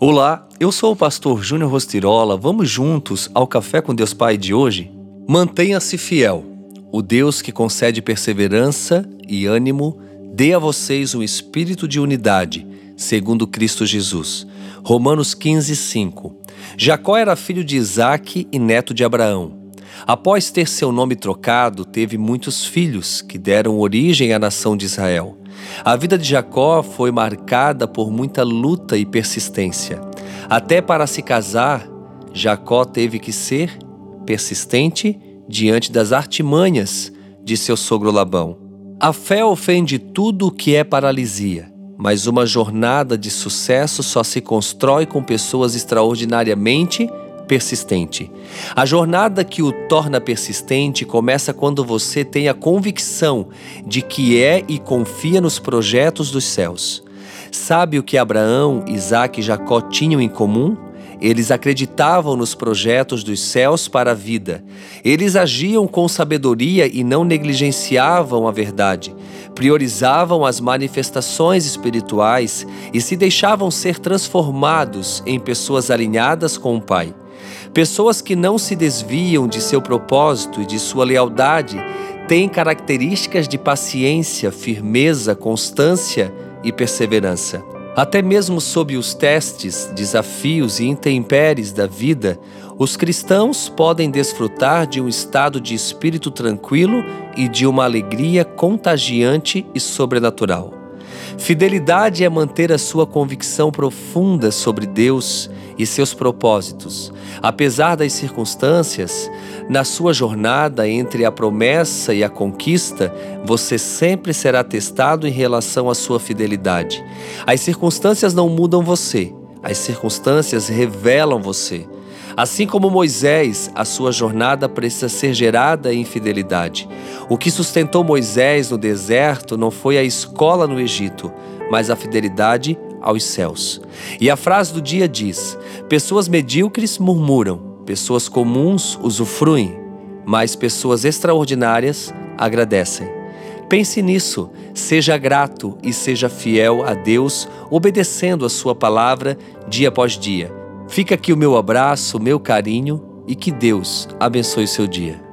Olá, eu sou o pastor Júnior Rostirola. Vamos juntos ao Café com Deus Pai de hoje? Mantenha-se fiel. O Deus que concede perseverança e ânimo dê a vocês um espírito de unidade, segundo Cristo Jesus. Romanos 15, 5. Jacó era filho de Isaque e neto de Abraão. Após ter seu nome trocado, teve muitos filhos que deram origem à nação de Israel. A vida de Jacó foi marcada por muita luta e persistência. Até para se casar, Jacó teve que ser persistente diante das artimanhas de seu sogro Labão. A fé ofende tudo o que é paralisia, mas uma jornada de sucesso só se constrói com pessoas extraordinariamente persistente. A jornada que o torna persistente começa quando você tem a convicção de que é e confia nos projetos dos céus. Sabe o que Abraão, Isaac e Jacó tinham em comum? Eles acreditavam nos projetos dos céus para a vida. Eles agiam com sabedoria e não negligenciavam a verdade. Priorizavam as manifestações espirituais e se deixavam ser transformados em pessoas alinhadas com o Pai. Pessoas que não se desviam de seu propósito e de sua lealdade têm características de paciência, firmeza, constância e perseverança. Até mesmo sob os testes, desafios e intempéries da vida, os cristãos podem desfrutar de um estado de espírito tranquilo e de uma alegria contagiante e sobrenatural. Fidelidade é manter a sua convicção profunda sobre Deus e seus propósitos. Apesar das circunstâncias, na sua jornada entre a promessa e a conquista, você sempre será testado em relação à sua fidelidade. As circunstâncias não mudam você, as circunstâncias revelam você. Assim como Moisés, a sua jornada precisa ser gerada em fidelidade. O que sustentou Moisés no deserto não foi a escola no Egito, mas a fidelidade aos céus. E a frase do dia diz: Pessoas medíocres murmuram, pessoas comuns usufruem, mas pessoas extraordinárias agradecem. Pense nisso, seja grato e seja fiel a Deus, obedecendo a Sua palavra dia após dia. Fica aqui o meu abraço, o meu carinho e que Deus abençoe seu dia.